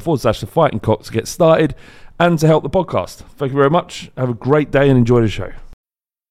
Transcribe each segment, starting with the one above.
forward slash the fighting cock to get started and to help the podcast. Thank you very much. Have a great day and enjoy the show.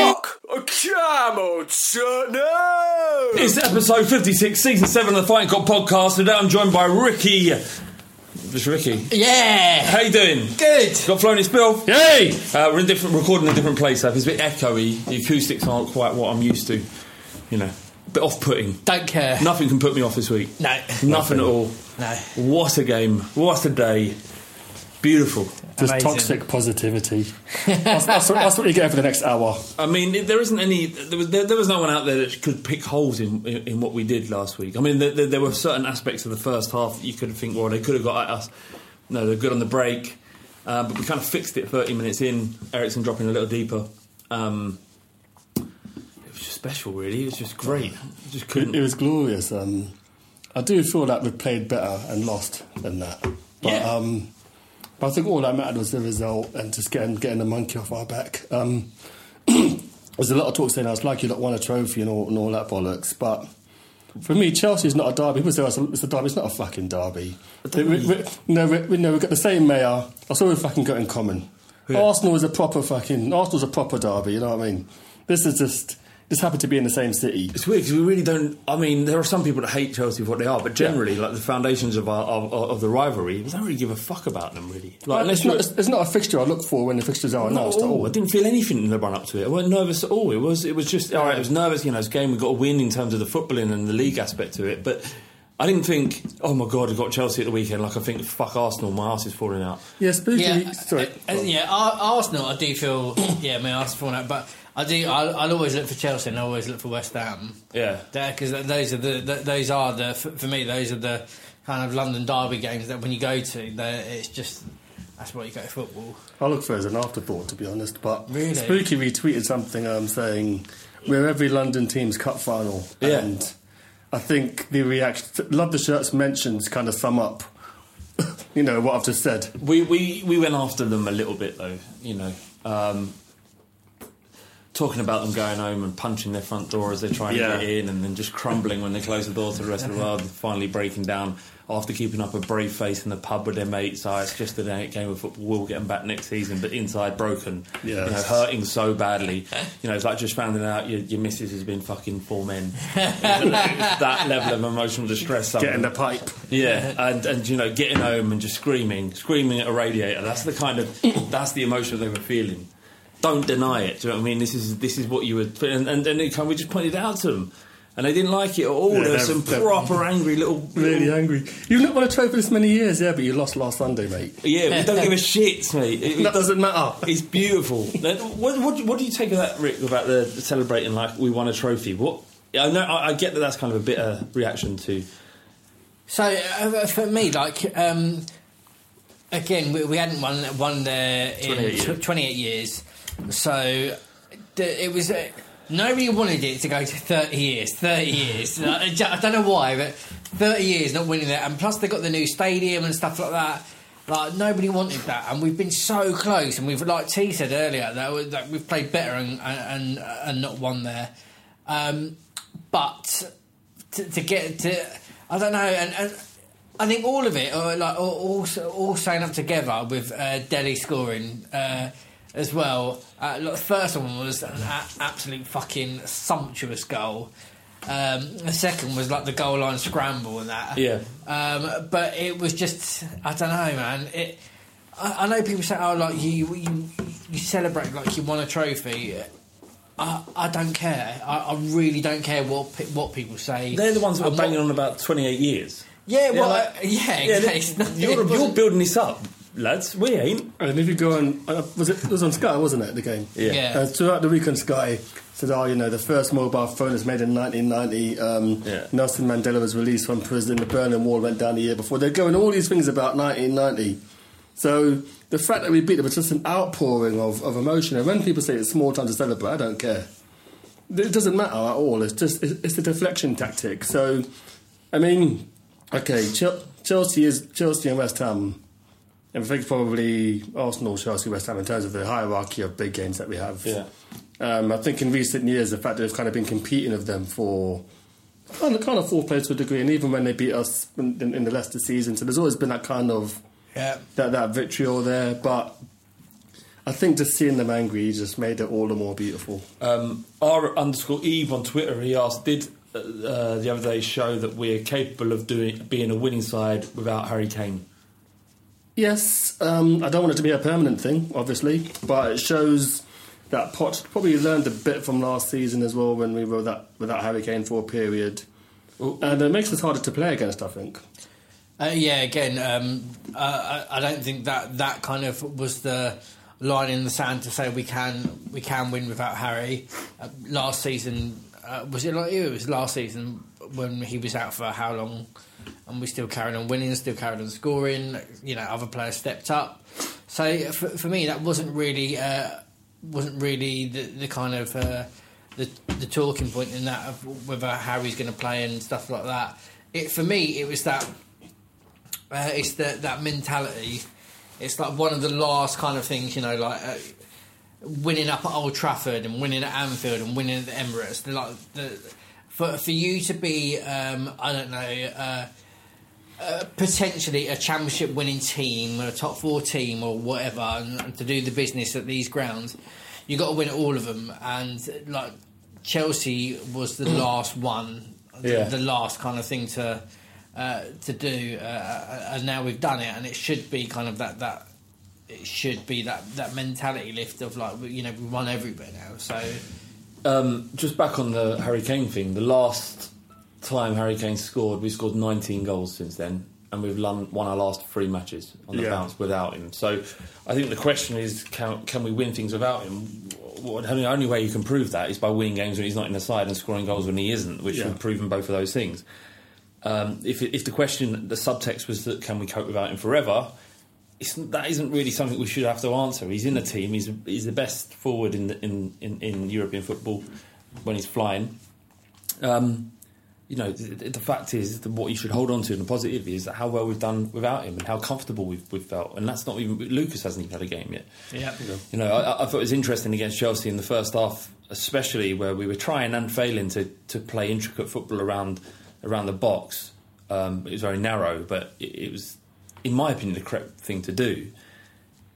Clock. Come on, son. No. It's episode 56, season 7 of the Fighting Cock podcast. Today I'm joined by Ricky. Just Ricky. Yeah. How you doing? Good. Got flown his bill? Yay. Uh, we're in different, recording in a different place. So it's a bit echoey. The acoustics aren't quite what I'm used to. You know, a bit off-putting. Don't care. Nothing can put me off this week. No. Nothing at all. No. What a game. What a day. Beautiful. Just Amazing. toxic positivity. that's, that's, what, that's what you get for the next hour. I mean, there isn't any. There was, there, there was no one out there that could pick holes in, in, in what we did last week. I mean, there, there, there were certain aspects of the first half that you could think, well, they could have got at us. No, they're good on the break, uh, but we kind of fixed it 30 minutes in. Eriksen dropping a little deeper. Um, it was just special, really. It was just great. Just It, couldn't. it was glorious. Um, I do feel like we played better and lost than that. But, Yeah. um, but I think all that mattered was the result and just getting getting the monkey off our back. Um, there's a lot of talk saying I was like you lot won a trophy and all, and all that bollocks, but. For me, Chelsea's not a derby. People say oh, it's a derby. It's not a fucking derby. We, we, no, we, no, we've got the same mayor. That's all we've fucking got in common. Arsenal is a proper fucking. Arsenal's a proper derby. You know what I mean? This is just. This happened to be in the same city. It's weird because we really don't. I mean, there are some people that hate Chelsea for what they are, but generally, like the foundations of our of, of the rivalry, we don't really give a fuck about them, really. Like, it's, you're- not, it's, it's not a fixture I look for when the fixtures are announced at at all. all. I didn't feel anything in the run up to it. I wasn't nervous at all. It was it was just all right. It was nervous. You know, it's a game we got to win in terms of the footballing and the league aspect to it. But I didn't think, oh my god, we got Chelsea at the weekend. Like I think, fuck Arsenal, my ass is falling out. Yeah, spooky. Yeah. Sorry. uh, uh, yeah. Ar- Arsenal, I do feel. Yeah, my Arsenal falling out, but I do. I'll, I'll always look for Chelsea and I always look for West Ham. Yeah. Because those are the, the those are the for for me those are the kind of London derby games that when you go to, it's just that's what you go to football. I look for it as an afterthought, to be honest. But Really? Spooky retweeted something um, saying, We're every London team's cup final. Yeah. And I think the reaction, Love the Shirts mentions kind of sum up, you know, what I've just said. We we we went after them a little bit though. You know. Um, Talking about them going home and punching their front door as they're trying Yeah. to get in, and then just crumbling when they close the door to the rest of the world, finally breaking down after keeping up a brave face in the pub with their mates. Oh, it's just a game of football. We'll get them back next season, but inside broken, Yeah. you know, hurting so badly. You know, it's like just finding out your, your missus has been fucking four men. That level of emotional distress. Getting the pipe. Yeah, and, and you know, getting home and just screaming, screaming at a radiator. That's the kind of that's the emotion they were feeling. Don't deny it. Do you know what I mean? This is this is what you were, and and then it we just pointed out to them, and they didn't like it at all. Yeah, there were they're- some they're proper angry little, Really little- angry. You've not won a trophy this many years, yeah, but you lost last Sunday, mate. Yeah, we don't give a shit, mate. It, That doesn't matter. It's beautiful. What, what, what do you take of that, Rick, about the celebrating like we won a trophy? What I know, I, I get that that's kind of a bitter reaction to. So uh, for me, like um, again, we, we hadn't won won there in 28 years. tw- 28 years, so it was. Uh, Nobody wanted it to go to 30 years. 30 years. I don't know why, but 30 years not winning it. And plus, they got the new stadium and stuff like that. Like, nobody wanted that. And we've been so close. And we've, like T said earlier, that, that we've played better and, and, and not won there. Um, but to, to get to, I don't know, and, and I think all of it, or like all, all, all staying up together with uh, Dele scoring uh, as well. Uh, look, the first one was an a- absolute fucking sumptuous goal. Um, the second was like the goal line scramble and that. Yeah. Um, but it was just, I don't know, man. It. I, I know people say, "Oh, like you, you, you celebrate like you won a trophy." I, I don't care. I, I really don't care what pe- what people say. They're the ones that And what- banging on about 28 years. Yeah, well, uh, yeah, Yeah, exactly. It's not- you're, you're wasn't- building this up, lads. We ain't. And if you go on, uh, was it, it was on Sky, wasn't it, the game? Yeah. Yeah. Uh, throughout the week on Sky, said, oh, you know, the first mobile phone was made in 1990. Um, Yeah. Nelson Mandela was released from prison. The Berlin Wall went down the year before. They're going all these things about 1990. So the fact that we beat them was just an outpouring of, of emotion. And when people say it's small time to celebrate, I don't care. It doesn't matter at all. It's just it's, it's a deflection tactic. So, I mean, okay, Chelsea is Chelsea and West Ham. I think probably Arsenal, Chelsea, West Ham in terms of the hierarchy of big games that we have. Yeah. Um, I think in recent years, the fact that they've kind of been competing with them for kind of, kind of fourth place to a degree, and even when they beat us in, in, in the Leicester season, so there's always been that kind of Yeah. that that vitriol there. But I think just seeing them angry just made it all the more beautiful. Um, R underscore Eve on Twitter, he asked, did uh, uh, the other day show that we're capable of doing being a winning side without Harry Kane? Yes, um, I don't want it to be a permanent thing, obviously, but it shows that Poch probably learned a bit from last season as well when we were that without Harry Kane for a period, and it makes us harder to play against. I think. Uh, yeah, again, um, uh, I, I don't think that that kind of was the line in the sand to say we can we can win without Harry. Uh, last season uh, was it like you? It was last season when he was out for how long, and we still carried on winning, still carried on scoring. You know, other players stepped up. So for, for me, that wasn't really uh, wasn't really the, the kind of uh, the the talking point in that of whether Harry's going to play and stuff like that. It for me, it was that uh, it's that that mentality. It's like one of the last kind of things, you know, like uh, winning up at Old Trafford and winning at Anfield and winning at the Emirates. They're like the, for for you to be, um, I don't know. Uh, uh, potentially a championship winning team or a top four team or whatever and, and to do the business at these grounds you got to win all of them and like Chelsea was the last one the, Yeah. the last kind of thing to uh, to do uh, and now we've done it and it should be kind of that that it should be that that mentality lift of like you know we won everywhere now so Um, just back on the Harry Kane thing, the last time Harry Kane scored, we scored 19 goals since then, and we've won, won our last three matches on the Yeah. bounce without him. So I think the question is, can, can we win things without him? Well, the only way you can prove that is by winning games when he's not in the side and scoring goals when he isn't, which Yeah. we've proven both of those things. Um, if, if the question, the subtext was that can we cope without him forever, that isn't really something we should have to answer. He's in the team. He's he's the best forward in the, in, in, in European football when he's flying. Um, you know, the, the fact is that what you should hold on to and the positive is how well we've done without him and how comfortable we've, we've felt. And that's not even Lucas hasn't even had a game yet. yeah You know, I, I thought it was interesting against Chelsea in the first half, especially where we were trying and failing to, to play intricate football around around the box. Um, it was very narrow, but it, it was, in my opinion, the correct thing to do.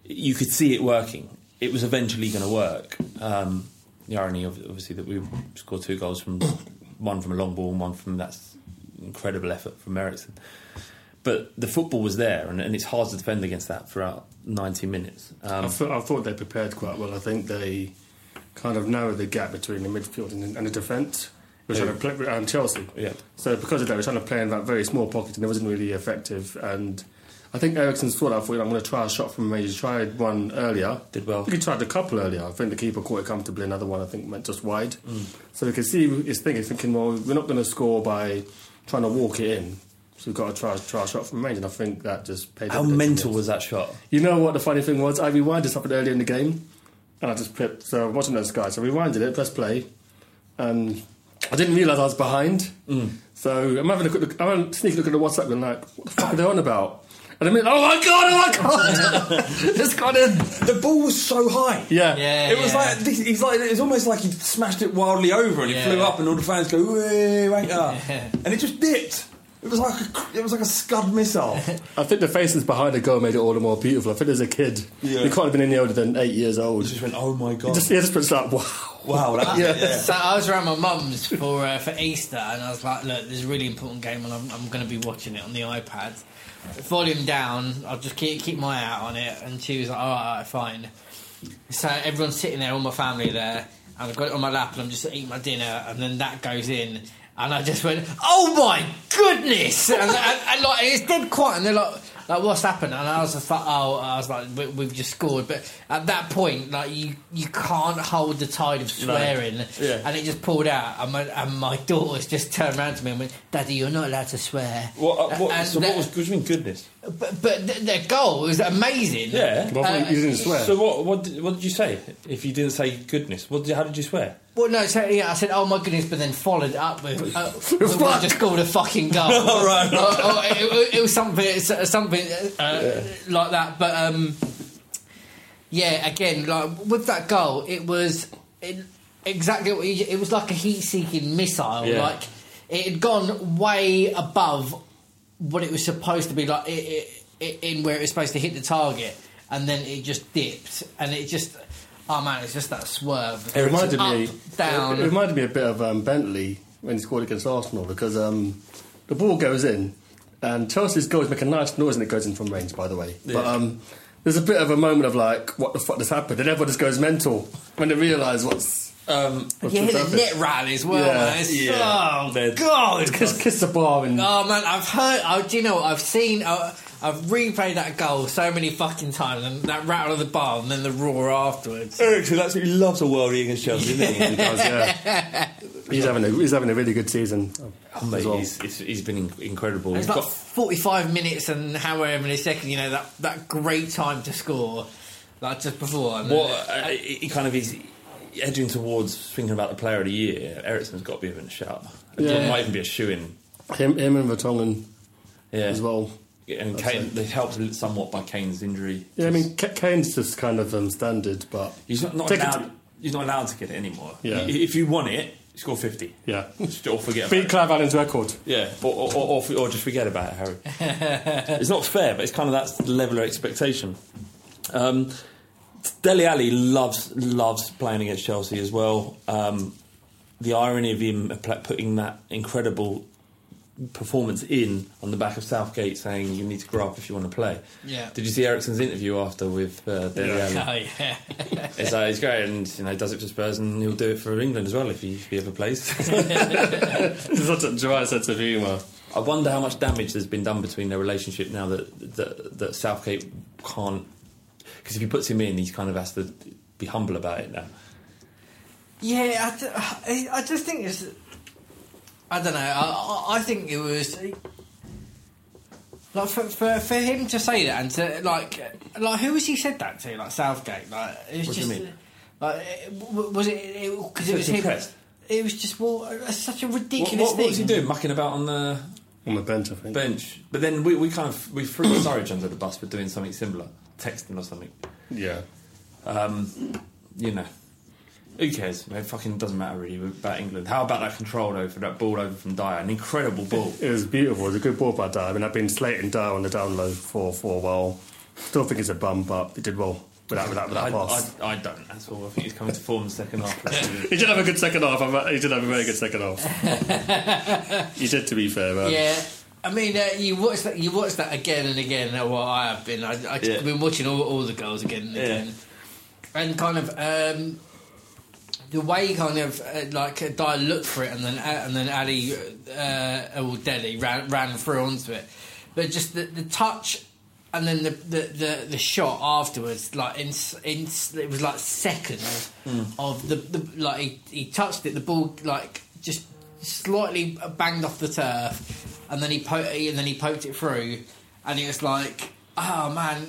You could see it working. It was eventually going to work. Um, the irony, of, obviously, that we scored two goals from one from a long ball and one from that incredible effort from Eriksen. But the football was there, and, and it's hard to defend against that throughout 90 minutes. Um, I, thought, I thought they prepared quite well. I think they kind of narrowed the gap between the midfield and, and the defence. We're trying to play um, Chelsea. Yeah. So because of that, we're trying to play in that very small pocket, and it wasn't really effective. And I think Eriksen's thought, I thought, I'm going to try a shot from range. He tried one earlier. Did well. I think he tried a couple earlier. I think the keeper caught it comfortably. Another one, I think, went just wide. Mm. So we can see his thing. He's thinking, well, we're not going to score by trying to walk it in. So we've got to try, try a shot from range. And I think that just paid How mental was that shot? You know what the funny thing was? I rewinded something earlier in the game, and I just put so I'm watching those guys. So I rewinded it, press play, and I didn't realise I was behind. So I'm having a quick look, I'm having a sneaky look at the WhatsApp, and like, what the fuck are they on about? And I mean, oh my god, oh my god, it's gone in. The ball was so high. Yeah, yeah It was yeah. like he's like it was almost like he smashed it wildly over and it Yeah. flew up and all the fans go "Way, wait up," and it just dipped. It was like a, it was like a scud missile. I think the faces behind the goal made it all the more beautiful. I think as a kid, Yeah. you can't have been any older than eight years old. It just went, oh my You god! just, you just put like, wow. wow, that, Yeah. So I was around my mum's for uh, for Easter, and I was like, "Look, there's a really important game, and I'm, I'm going to be watching it on the iPad. Volume down. I'll just keep keep my eye out on it." And she was like, "All right, all right, fine." So everyone's sitting there, all my family there, and I've got it on my lap, and I'm just eating my dinner, and then that goes in, and I just went, "Oh my goodness!" and, and, and like it's dead quiet, and they're like. Like what's happened? And I was just like, oh, I was like, we, we've just scored. But at that point, like you, you can't hold the tide of swearing, Yeah. and it just pulled out. And my, and my daughters just turned around to me and went, "Daddy, you're not allowed to swear." What, uh, what, so what was? What do you mean goodness? But, but their goal was amazing. Yeah. Well, Uh, you didn't swear. So what? What did, what did you say? If you didn't say goodness, what? Did, how did you swear? Well, no, so, yeah, I said, "Oh my goodness," but then followed up with, uh, with What? just scored a fucking goal. Oh, right, Or- or it, it was something, something uh, like that. But um, yeah, again, like with that goal, it was. It, exactly what you, it was like a heat-seeking missile. Yeah. Like it had gone way above what it was supposed to be. Like it, it, in where it was supposed to hit the target, and then it just dipped, and it just. Oh man, it's just that swerve. It reminded Up, me. down. It, it reminded me a bit of um, Bentley when he scored against Arsenal because um, the ball goes in, and Chelsea's goals make a nice noise, and it goes in from range. By the way, but um, there's a bit of a moment of like, what the fuck just happened, and everyone just goes mental when they realise what's. Um, You hear just the net rally as well, Yeah, man. It's, yeah. Oh They're- god! Kiss, kiss the bar and Oh man, I've heard. Oh, do you know what? I've seen. Uh, I've replayed that goal so many fucking times, and that rattle of the bar, and then the roar afterwards. Eriksen absolutely loves a worldie against Chelsea, doesn't he? he does, yeah. he's having a he's having a really good season. Oh, mate, well. he's, he's, he's been incredible. It's He's like got- 45 minutes and however many seconds, you know, that, that great time to score, like just before. And What then- uh, he kind of is edging towards thinking about the player of the year. Eriksen's got to be in a shout. It Yeah. might even be a shoe in. Him, him and Vertonghen Yeah. as well. And I'd Kane, helped somewhat by Kane's injury. Yeah, I mean, K- Kane's just kind of um, standard, but He's not, not allowed. to- he's not allowed to get it anymore. Yeah. If you want it, score fifty. yeah. Just- Or forget about Beat. Clive Allen's record. Yeah, or, or, or, or, or just forget about it, Harry. it's not fair, but it's kind of that level of expectation. Um, Dele Alli loves loves playing against Chelsea as well. Um, the irony of him putting that incredible performance in on the back of Southgate saying you need to grow up if you want to play. Yeah. Did you see Eriksen's interview after with uh, Dele Alli? Oh, yeah. It's, uh, he's great, and you know, he does it for Spurs, and he'll do it for England as well if he, if he ever plays. There's such a dry sense of humour. I wonder how much damage has been done between their relationship now that that, that Southgate can't. Because if he puts him in, he's kind of has to be humble about it now. Yeah, I, I just think it's. I don't know. I, I I think it was like for, for for him to say that and to like like who was he said that to? Like Southgate. Like it was What do you just mean? like was it because it, was So him. It was just well, it's such a What, ridiculous what, thing. what was he doing? Mucking about on the On the bench, I think. bench. But then we, we kind of we threw Surridge under the bus for doing something similar, texting or something. Yeah. Um, you know, who cares? It fucking doesn't matter really about England. How about that control over that ball over from Dier? An incredible ball. It was beautiful. It was a good ball by Dier. I mean, I've been slating Dier on the down low for, for a while. Still think it's a bum, but he did well without, without, I, without pass. I, I don't. That's all. I think he's coming to form the second half. He did have a good second half. I'm- He did have a very good second half. he did, to be fair. Um, Yeah. I mean, uh, you watch that. You watch that again and again. uh, Well, I have been. I, I, Yeah. have been watching all, all the goals again and Yeah. again, and kind of um, the way kind of uh, like uh, Dier looked for it, and then uh, and then Alli uh, or Dele ran ran through onto it, but just the, the touch. And then the, the, the, the shot afterwards, like in, in it was like seconds of the, the like he, he touched it, the ball like just slightly banged off the turf, and then he po- and then he poked it through, and it was like, oh man,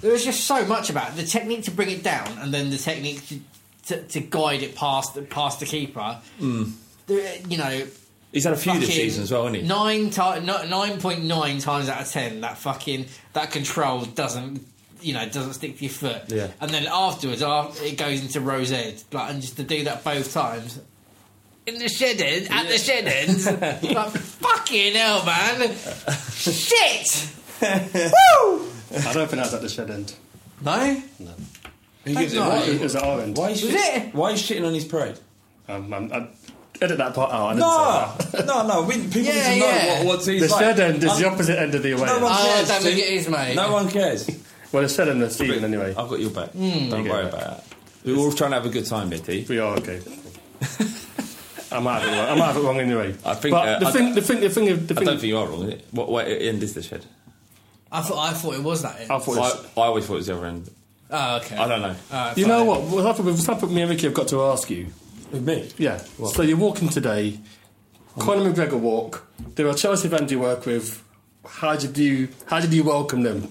there was just so much about it. the technique to bring it down, and then the technique to, to, to guide it past the past the keeper. Hmm. There- You know, He's had a few this season as well, hasn't he? Nine ti- nine point nine times out of ten, that fucking that control doesn't. You know, doesn't stick to your foot, Yeah. and then afterwards, after it goes into rose ed, like, and just to do that both times, in the shed end, at the shed end. like, fucking hell, man. Shit! Woo! I don't think that's at the shed end. No? Who gives it? not. Why, It was at our end. why, is Was shit, it? why is he shitting on his parade? Um, I'm, I edit that part out. I didn't say that. no, no. We, people Yeah, need to know yeah. what, what's The he's like. shed end is I'm- the opposite end of the away No end. one Oh, cares. I don't think it is, mate. No one cares. Well, the shed end is Stephen anyway. I've got your back. Hmm. Don't You worry about that. We're all trying to have a good time here, T. We are okay. I might have it wrong. I might have it wrong anyway. I think, But uh, the I thing, don't- the thing, the thing, the I don't think you are wrong. Is it? What, what end is the shed? I thought, I thought it was that end. I thought I, it's- I always thought it was the other end. Oh, okay. I don't know. Alright, you know what? What's happened with something me and Ricky have got to ask you. With me? Yeah. So you're walking today. Conor McGregor walk. There are Chelsea fans you work with. How did you? How did you welcome them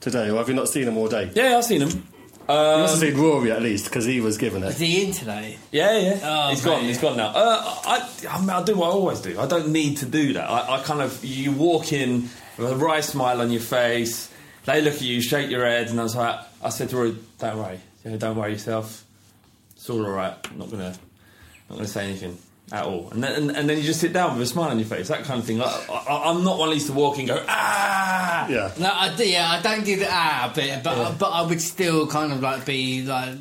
today, or have you not seen them all day? Yeah, I've seen him. You must have seen Rory at least because he was given Is it. he in today? Yeah, yeah. Oh, he's gone. He's gone now. Uh, I, I, mean, I do what I always do. I don't need to do that. I, I kind of you walk in with a wry smile on your face. They look at you, shake your head, and I was like, I said to Rory, "Don't worry, yeah, don't worry yourself. It's all all right. I'm not gonna." not going to say anything at all. And then, and, and then you just sit down with a smile on your face, that kind of thing. Like, I, I'm not one of these to walk and go, ah! Yeah. No, I do, yeah, I don't do the ah bit, but but I would still kind of like be like.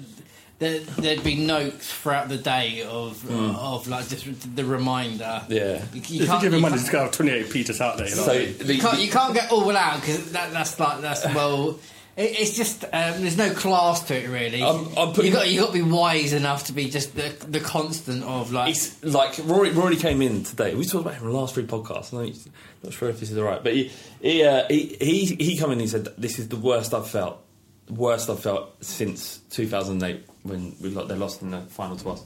There, there'd be notes throughout the day of of like just the reminder. Yeah. you, you If you can't, give you him money, can't- just go have 28 Peters out there. You know? So, what the, you can't, you can't get all out because that, that's like that's well. It, it's just um, there's no class to it really. I'm- I'm putting- you got you got to be wise enough to be just the the constant of like. It's like Rory. Rory came in today. We talked about him in the last three podcasts. I'm not- not sure if this is right, but he he uh, he, he he come in. and He said, "This is the worst I've felt. Worst I've felt since 2008 when we they lost in the final to us."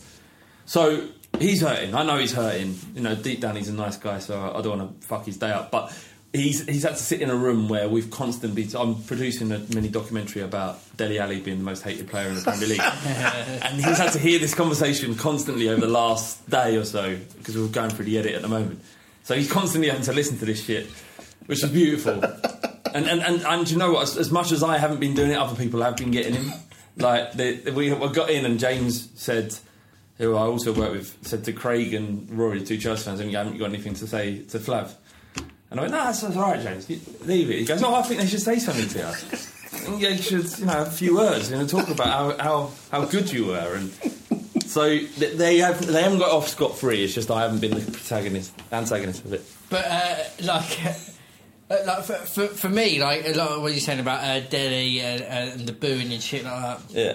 So he's hurting. I know he's hurting. You know, deep down he's a nice guy, so I don't want to fuck his day up. But he's he's had to sit in a room where we've constantly. I'm producing a mini documentary about Dele Alli being the most hated player in the Premier League, and he's had to hear this conversation constantly over the last day or so because we're going through the edit at the moment. So he's constantly having to listen to this shit, which is beautiful. And and, and, and you know what? As, as much as I haven't been doing it, other people have been getting him. Like they, we, we got in, and James said, who I also work with, said to Craig and Rory, the two Chelsea fans, "Have you haven't got anything to say to Flav?" And I went, "No, that's, that's all right, James. Leave it." He goes, "No, I think they should say something to you. You should, you know, have a few words, you know, talk about how how, how good you were." And so they have they haven't got off scot free. It's just I haven't been the protagonist, antagonist of it. But uh, like, uh, like for, for, for me, like a lot of what you're saying about uh, Dele and, and the booing and shit like that. Yeah.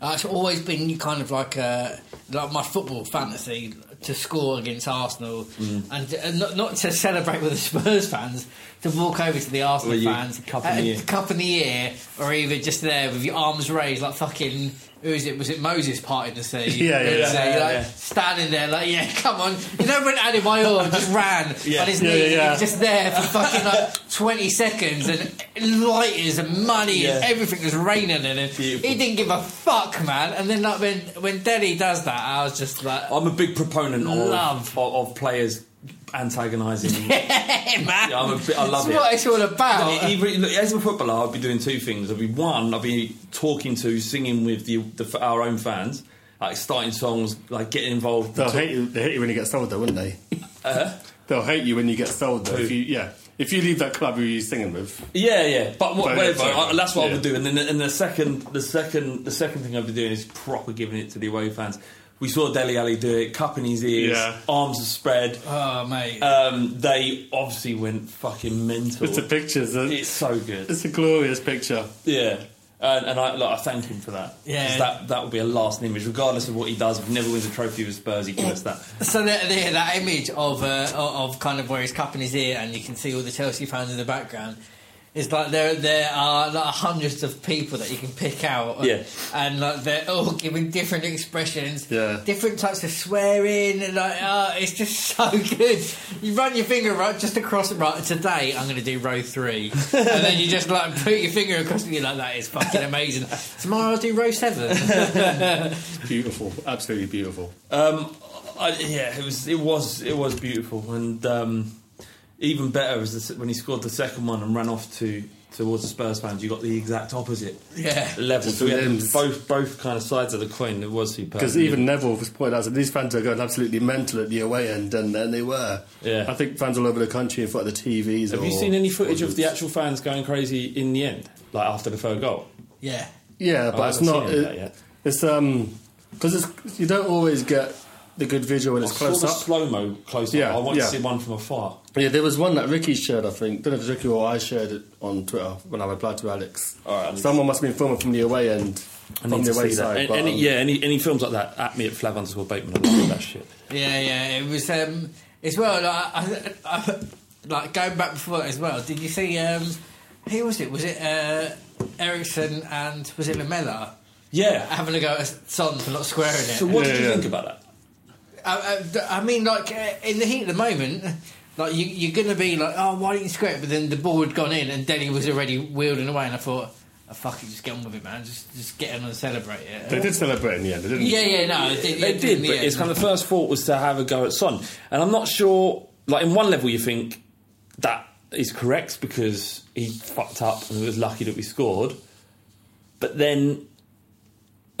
Uh, it's always been kind of like uh, like my football fantasy to score against Arsenal Mm. and uh, not, not to celebrate with the Spurs fans, to walk over to the Arsenal Well, you- fans, cup in uh, the ear. cup in the ear, or even just there with your arms raised like fucking. Who is it? Was it Moses parting the sea? Yeah, yeah, And yeah, so yeah, you're like, yeah. Standing there, like, yeah, come on. You know when Adebayor just ran Yeah. on his Yeah, knee, yeah, and yeah. he's just there for fucking like 20 seconds, and lighters and money and everything was raining in it. Beautiful. He didn't give a fuck, man. And then like when when Dele does that, I was just like, I'm a big proponent Love. of, of players antagonising. yeah, man. Yeah, I'm a bit- I love That's it. what it's all about. He- he- look, as a footballer, I'd be doing two things. I'd be one, I'd be talking to, singing with the, the our own fans, like starting songs, like getting involved. They'll hate you. They hate you when you get sold, though, wouldn't they? Uh-huh. They'll hate you when you get sold, though. Who? If you, yeah, if you leave that club who you're singing with, Yeah, yeah, but what, whatever. I, that's what I yeah. would do. And then, and the second, the second, the second thing I'd be doing is proper giving it to the away fans. We saw Dele Alli do it, cup in his ears, Yeah. arms are spread. oh, mate. Um, they obviously went fucking mental. it's the pictures. and It's so good. It's a glorious picture. Yeah. And, and I, like, I thank him for that. Yeah. 'Cause That, that would be a lasting image. Regardless of what he does, if he never wins a trophy with Spurs, he gives us that. so there, there, that image of uh, of of kind of where he's cupping his ear and you can see all the Chelsea fans in the background. It's like there there are like hundreds of people that you can pick out, Yeah. and like they're all giving different expressions, Yeah. different types of swearing, and like oh, it's just so good. You run your finger right just across it. Right today, I'm going to do row three, and then you just like put your finger across, and you're like, that is fucking amazing. Tomorrow I'll do row seven. Beautiful, absolutely beautiful. Um, I, yeah, it was, it was, it was beautiful, and um, even better was the, when he scored the second one and ran off to towards the Spurs fans. You got the exact opposite yeah. level. So we had both both kind of sides of the coin. It was superb. Because even Neville was pointed out that these fans are going absolutely mental at the away end, and, and they were. Yeah. I think fans all over the country in front of the TVs. Have or, you seen any footage of the actual fans going crazy in the end, like after the third goal? Yeah. Yeah, I but it's haven't seen any of It, that yet. it's um because it's you don't always get the good visual when I it's saw close the up. slow mo close Yeah, up. I want yeah. to see one from afar. Yeah, there was one that Ricky shared. I think. Don't know if it Ricky or I shared it on Twitter when I replied to Alex. All right, Someone must have been filming from the away end. I From need the to away see that. side. Any, but, any- um, yeah, any any films like that at me at Flav underscore Bateman. I love that shit. Yeah, yeah. It was um, as well. Like, I, I, like going back before that as well. Did you see? Um, who was it? Was it uh, Eriksen and was it Lamela Yeah. having a go at Son for not squaring it? So what Yeah, did you yeah. think about that? I, I, I mean, like uh, in the heat of the moment, like you, you're going to be like, oh, why didn't you square it? But then the ball had gone in, and Denny was already wheeling away, and I thought, oh, fuck it, just get on with it, man. Just just get on and celebrate it. They did celebrate in the end, didn't yeah, they? yeah, no, it did, They it did, the but end. it's kind of the first thought was to have a go at Son, and I'm not sure. Like in one level, you think that is correct because he fucked up and it was lucky that we scored, but then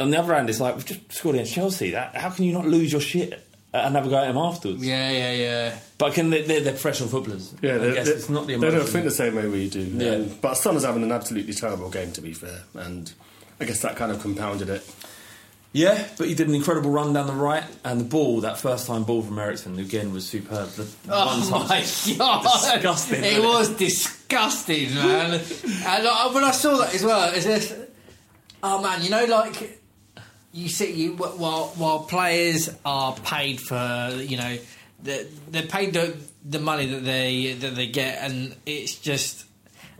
on the other hand, it's like we've just scored against Chelsea. That, how can you not lose your shit and have a go at them afterwards? Yeah, yeah, yeah. But can they, they're, they're professional footballers. Yeah, I they, guess they, it's not the they don't think the same way we do. Yeah. Um, but Son is having an absolutely terrible game, to be fair, and I guess that kind of compounded it. Yeah, but he did an incredible run down the right, and the ball, that first time ball from Eriksen, again was superb. The Oh one my god! disgusting. It wasn't was disgusting, man. and when I saw that as well, it's just, oh man, you know, like you see, you while while players are paid for, you know, the, they're paid the the money that they that they get, and it's just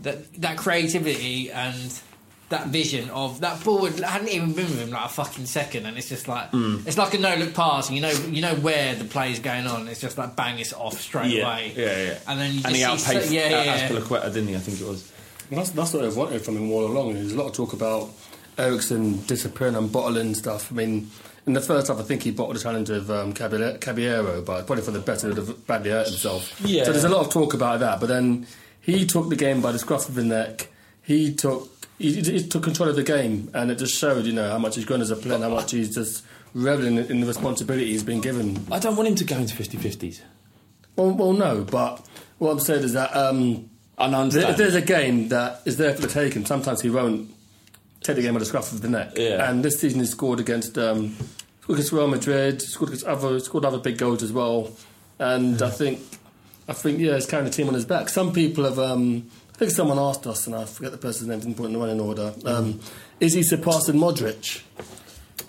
that that creativity and. That vision of that ball had- hadn't even been with him like a fucking second, and it's just like Mm. it's like a no look pass, and you know you know where the play's going on. It's just like bang, it's off straight Yeah, away. yeah, yeah. And then you just and he outpaced so- yeah, yeah. Azpilicueta, didn't he? I think it was. And that's, that's what I've wanted from him all along. There's a lot of talk about Eriksen disappearing and bottling stuff. I mean, in the first half, I think he bottled a challenge of um, Caballero, but probably for the better, he would have badly hurt himself. Yeah. So there's a lot of talk about that. But then he took the game by the scruff of the neck. He took he, he took control of the game, and it just showed, you know, how much he's grown as a player, and how much he's just reveling in, the responsibility he's been given. I don't want him to go into 50-50s. Well, well, no, but what I'm saying is that um, And I understand. if there's a game that is there for the taking, sometimes he won't take the game by the scruff of the neck. Yeah. And this season he scored against um, scored against Real Madrid, scored against other scored other big goals as well. And I think I think yeah, he's carrying the team on his back. Some people have um, I think someone asked us, and I forget the person's name, didn't put in the running order. Um, is he surpassing Modric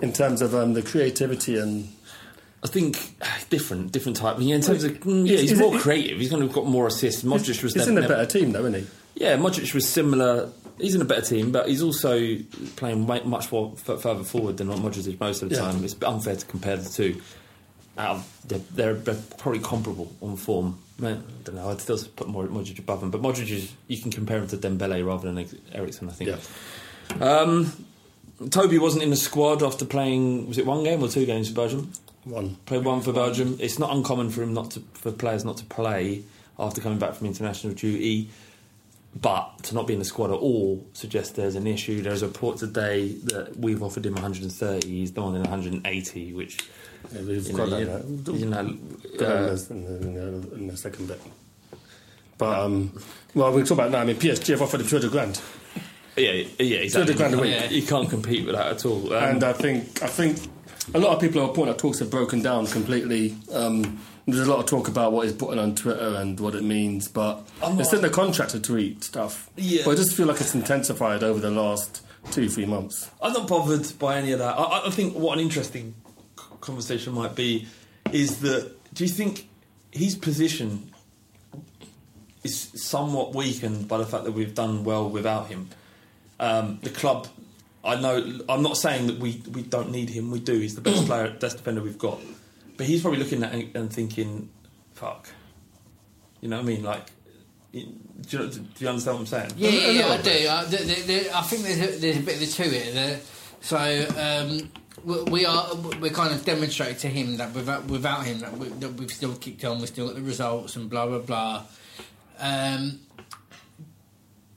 in terms of um, the creativity and I think uh, different, different type. Yeah, in terms of mm, yeah, he's more creative. He's going to have got more assists. Modric was he's in a better team though, isn't he? Yeah, Modric was similar. He's in a better team, but he's also playing much more f- further forward than what Modric is most of the Yeah. time. It's unfair to compare the two. They're, they're, probably comparable on form. I don't know. I'd still put Modric above him, but Modric is you can compare him to Dembele rather than Eriksen. I think. Yeah. Um, Toby wasn't in the squad after playing. Was it one game or two games for Belgium? One. Played one for Belgium. It's not uncommon for him not to for players not to play after coming back from international duty, but to not be in the squad at all suggests there's an issue. There's a report today that we've offered him 130. He's done in 180, which Yeah, we've you got know, that you, you know, uh, in, the, in, the, in the second bit. But um, well, we talk about now. I mean, PSG have offered him 200 grand, yeah, yeah, exactly. 200 grand a week. can't- You can't compete with that at all. Um, and I think I think a lot of people are pointing out talks have broken down completely. Um, there's a lot of talk about what he's putting on Twitter and what it means, but I'm it's not- in the contract to tweet stuff. Yeah. but I just feel like it's intensified over the last two, three months. I'm not bothered by any of that. I, I think what an interesting conversation might be is that do you think his position is somewhat weakened by the fact that we've done well without him? Um, the club, I know, I'm not saying that we, we don't need him. We do. He's the best player, best defender we've got. But he's probably looking at it and thinking, "Fuck," you know what I mean? Like, do you, do you understand what I'm saying? Yeah, yeah, yeah, I do. I, the, the, the, I think there's a, there's a bit of the to it. There. So um, we- we are we're kind of demonstrating to him that without without him that, we, that we've still kicked on, we've still got the results and blah blah blah. Um,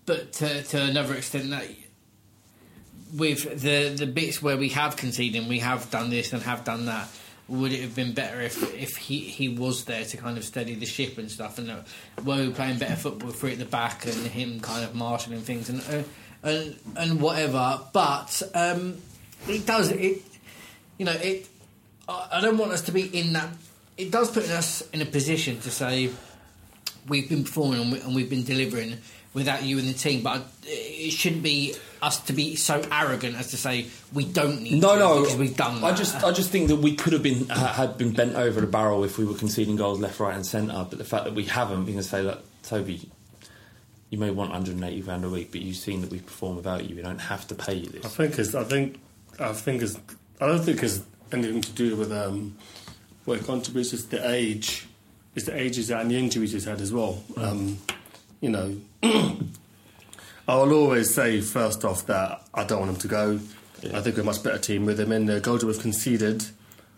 but to, to another extent, that with the the bits where we have conceded, and we have done this and have done that. Would it have been better if, if he, he was there to kind of steady the ship and stuff? And uh, were we playing better football through at the back and him kind of marshalling things and uh, and and whatever? But um, it does it. You know it. I I don't want us to be in that. It does put us in a position to say we've been performing and, we, and we've been delivering without you in the team. But it shouldn't be us to be so arrogant as to say we don't need No, to no, because we've done. I that. just, I just think that we could have been ha- had been bent over the barrel if we were conceding goals left, right, and centre. But the fact that we haven't, we can say, look, Toby, you may want 180 grand a week, but you've seen that we perform without you. We don't have to pay you this. I think it's, I think I think it's, I don't think it's anything to do with um, what it contributes. It's the age, it's the ages and the injuries he's had as well. Um, you know, I will always say first off that I don't want him to go. I think we're a much better team with him in there. Goals that we've conceded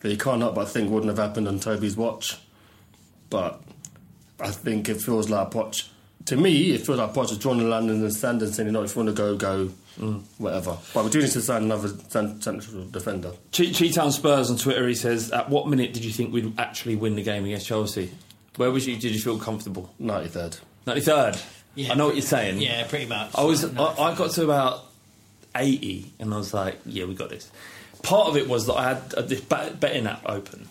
that you can't help but think wouldn't have happened on Toby's watch. But I think it feels like Poch to me, it feels like Poch has drawn the line in the sand and saying, you know, if you want to go, go, Mm. whatever. But we do need to sign another central defender. Che- Cheetown Spurs on Twitter. He says, "At what minute did you think we'd actually win the game against Chelsea? Where was you? Did you feel comfortable? 93rd. Ninety third. Yeah. I know what you're saying. Yeah, pretty much. I was. No. I, I got to about eighty, and I was like, "Yeah, we got this." Part of it was that I had uh, this bet- betting app open,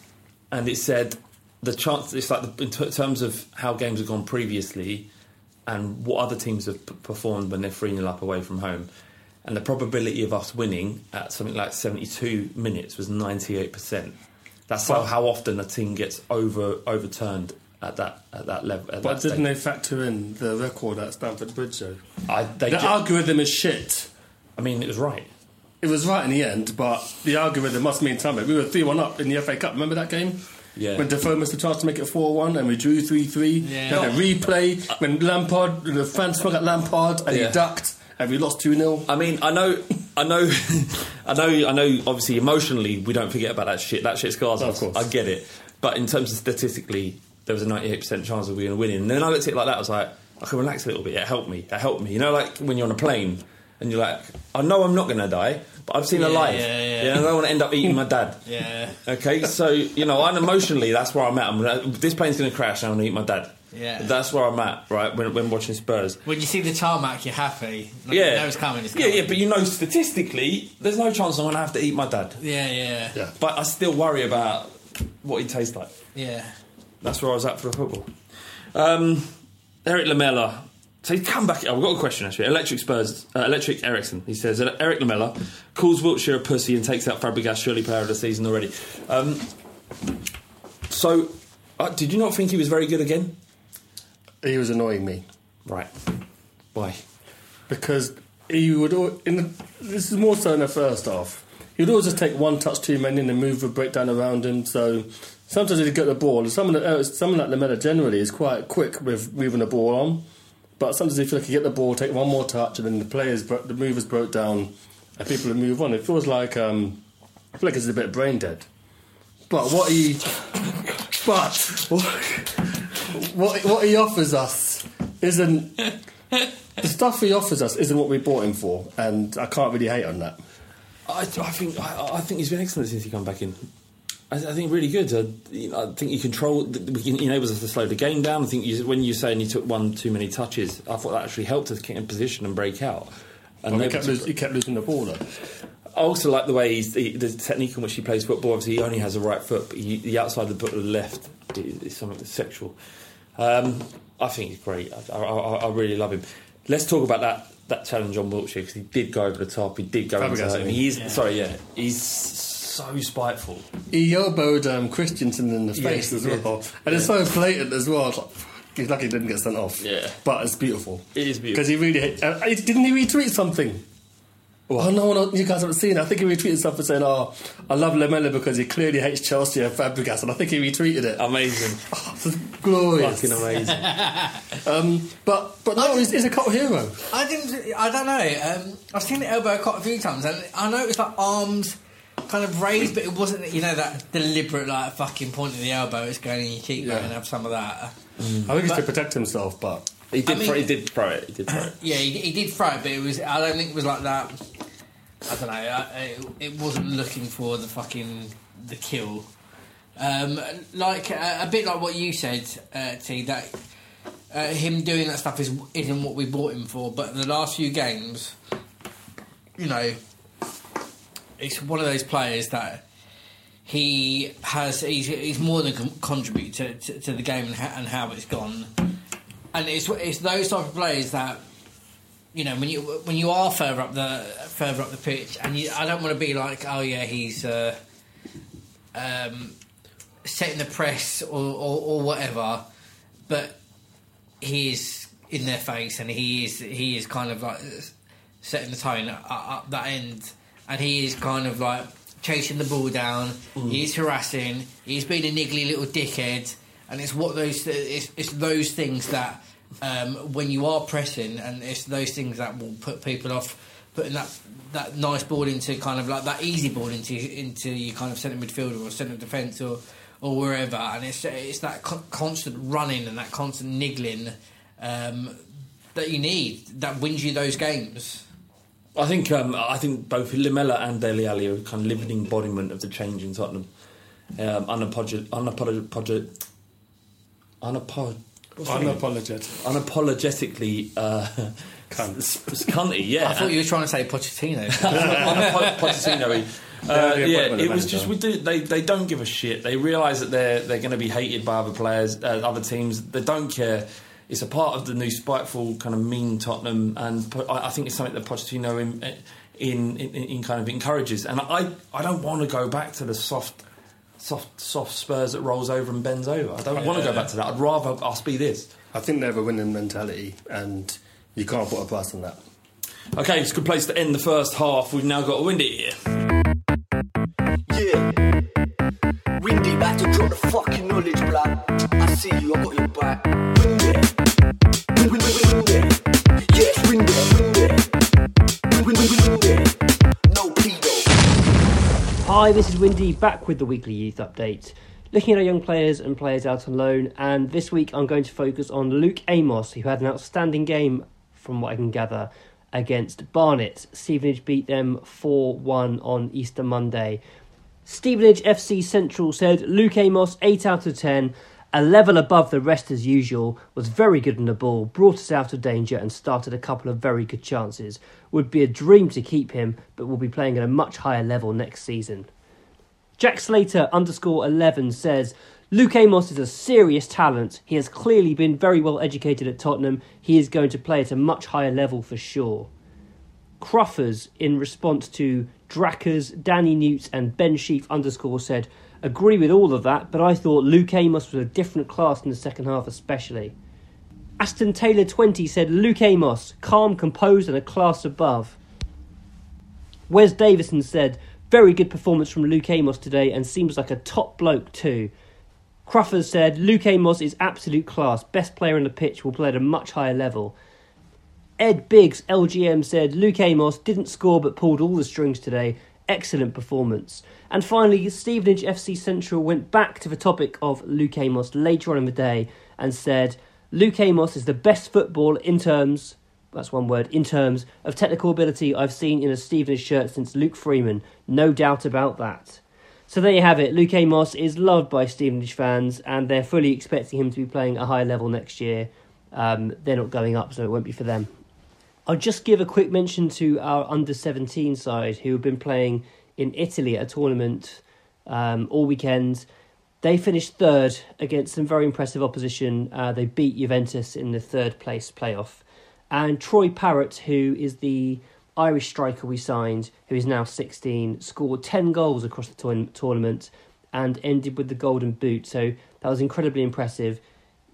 and it said the chance. It's like the, in t- terms of how games have gone previously, and what other teams have p- performed when they're three 0 up away from home, and the probability of us winning at something like seventy two minutes was ninety eight percent. That's how, how often a team gets over overturned at that at that level. At But that didn't stage. they factor in the record at Stamford Bridge, though? I, they The ju- algorithm is shit. I mean, it was right. It was right in the end, but the algorithm must mean something. We were 3 1 up in the FA Cup. Remember that game? Yeah. When Defoe missed the chance to make it 4 1 and we drew 3 3. Yeah. Then a replay when Lampard, the fans swung at Lampard and Yeah. he ducked and we lost 2 0. I mean, I know, I know, I know, I know. Obviously, emotionally, we don't forget about that shit. That shit scars Of us. course. I get it, but in terms of statistically, there was a ninety-eight percent chance of we going to win. And then I looked at it like that. I was like, I can relax a little bit. It helped me. It helped me. You know, like when you're on a plane and you're like, I know I'm not going to die, but I've seen a Yeah, life. yeah, yeah. and I don't want to end up eating my dad. Yeah. Okay, so you know, and emotionally, that's where I'm at. I'm, gonna- this plane's going to crash, and I'm going to eat my dad. Yeah. that's where I'm at. Right when, when watching Spurs. When you see the tarmac, you're happy. Like, Yeah, You know it's coming. It's yeah, yeah. But you know, statistically, there's no chance I'm going to have to eat my dad. yeah, yeah, Yeah. But I still worry about what he tastes like. yeah. That's where I was at for the football. Um, Erik Lamela. So he's come back. I've got a question actually. Electric Spurs, uh, Electric Eriksen. He says Eric Lamela calls Wilshere a pussy and takes out Fabregas, surely player of the season already. Um, so, uh, did you not think he was very good again? He was annoying me Right. Why? because he would. In the, this is more so in the first half. He would always just take one touch too many and the move would break down around him. So sometimes he'd get the ball. Someone, uh, someone like Lamela generally is quite quick with moving the ball on. But sometimes if you like, get the ball, take one more touch, and then the players, bro- the movers broke down, and people move on. It feels like um, I feel like it's a bit brain dead. But what he, but what what he offers us isn't the stuff he offers us isn't what we bought him for, and I can't really hate on that. I, I think I, I think he's been excellent since he come back in. I, I think really good. I, you know, I think you control. He enables us to slow the game down. I think you, when you're saying you took one too many touches, I thought that actually helped us get in position and break out. And Well, he, kept to- losing, he kept losing the ball though. I also like the way he's the, the technique in which he plays football. Obviously, he only has a right foot, but he, the outside of the foot of the left is, is something that's sexual. Um, I think he's great. I, I, I I really love him. Let's talk about that that challenge on Wilshere because he did go over the top. He did go Fabregas, into I him. mean. He's sorry, yeah, he's so spiteful. He elbowed um, Christensen in the face Yes, as he did. well, and it's so blatant as well. It's like, he's lucky he didn't get sent off. Yeah. but it's beautiful. It is beautiful. because he really hit, uh, didn't he retweet something. Oh no, one, you guys haven't seen. it. I think he retweeted something saying, "Oh, I love Lamela because he clearly hates Chelsea and Fabregas," and I think he retweeted it. Amazing, Oh, it's glorious. fucking amazing. Um, but but no, he's, he's a cult hero. I didn't. I don't know. Um, I've seen the elbow quite a few times, and I know it's like arms kind of raised, but it wasn't. You know that deliberate like fucking point of the elbow. It's going in your cheekbone Yeah. and have some of that. I think he's to protect himself, but He did. I mean- throw, he did throw it. He did throw it. Yeah, he, he did throw it, but it was. I don't think it was like that. I don't know. I, it, it wasn't looking for the fucking the kill. Um, like uh, a bit like what you said, uh, T. That uh, him doing that stuff is isn't what we bought him for. But in the last few games, you know, it's one of those players that he has. He's, he's more than con- contribute to, to, to the game and, ha- and how it's gone. And it's it's those type of players that you know when you when you are further up the further up the pitch, and you, I don't want to be like, oh yeah, he's uh, um, setting the press or, or, or whatever, but he is in their face, and he is he is kind of like setting the tone up, up that end, and he is kind of like chasing the ball down. He's harassing. He's being a niggly little dickhead, and it's what those it's, it's those things that um, when you are pressing, and it's those things that will put people off putting that that nice ball into kind of like that easy ball into into your kind of centre midfielder or centre defence or or wherever, and it's it's that co- constant running and that constant niggling um, that you need that wins you those games. I think um, I think both Lamela and Dele Alli are kind of living embodiment of the change in Tottenham. Um, unapologetic, unapologetic, unapologetic, Unapologetic. unapologetically uh, Cunt. s- s- cunty. Yeah, I thought you were trying to say Pochettino. Unapolo- Pochettino. Uh, yeah, it was just we do, they they don't give a shit. They realise that they're they're going to be hated by other players, uh, other teams. They don't care. It's a part of the new spiteful kind of mean Tottenham, and I, I think it's something that Pochettino in, in, in in kind of encourages. And I I don't want to go back to the soft. Soft, soft Spurs that rolls over and bends over. I don't want to go back to that. I'd rather us be this. I think they have a winning mentality, and you can't put a price on that. Okay, it's a good place to end the first half. We've now got a win it here. Yeah. Windy, back to drop the fucking knowledge, blood. I see you, I got back with the weekly youth update. Looking at our young players and players out on loan, and this week I'm going to focus on Luke Amos, who had an outstanding game, from what I can gather, against Barnet. Stevenage beat them 4 1 on Easter Monday. Stevenage FC Central said Luke Amos, 8 out of 10, a level above the rest as usual, was very good on the ball, brought us out of danger, and started a couple of very good chances. Would be a dream to keep him, but we'll be playing at a much higher level next season. Jack Slater underscore 11 says Luke Amos is a serious talent. He has clearly been very well educated at Tottenham. He is going to play at a much higher level for sure. Cruffers, in response to Drackers, Danny Newt, and Ben Sheaf underscore said, Agree with all of that, but I thought Luke Amos was a different class in the second half, especially. Aston Taylor 20 said, Luke Amos, calm, composed, and a class above. Wes Davison said, Very good performance from Luke Amos today and seems like a top bloke too. Cruffers said, Luke Amos is absolute class, best player on the pitch, will play at a much higher level. Ed Biggs, LGM, said Luke Amos didn't score but pulled all the strings today. Excellent performance. And finally, Stevenage FC Central went back to the topic of Luke Amos later on in the day and said Luke Amos is the best football in terms, that's one word, in terms of technical ability I've seen in a Stevenage shirt since Luke Freeman. No doubt about that. So there you have it. Luke Amos is loved by Stevenage fans, and they're fully expecting him to be playing a high level next year. Um, they're not going up, so it won't be for them. I'll just give a quick mention to our under 17 side who have been playing in Italy at a tournament um, all weekend. They finished third against some very impressive opposition. Uh, they beat Juventus in the third place playoff. And Troy Parrott, who is the Irish striker we signed, who is now 16, scored 10 goals across the tourn- tournament and ended with the golden boot. So that was incredibly impressive.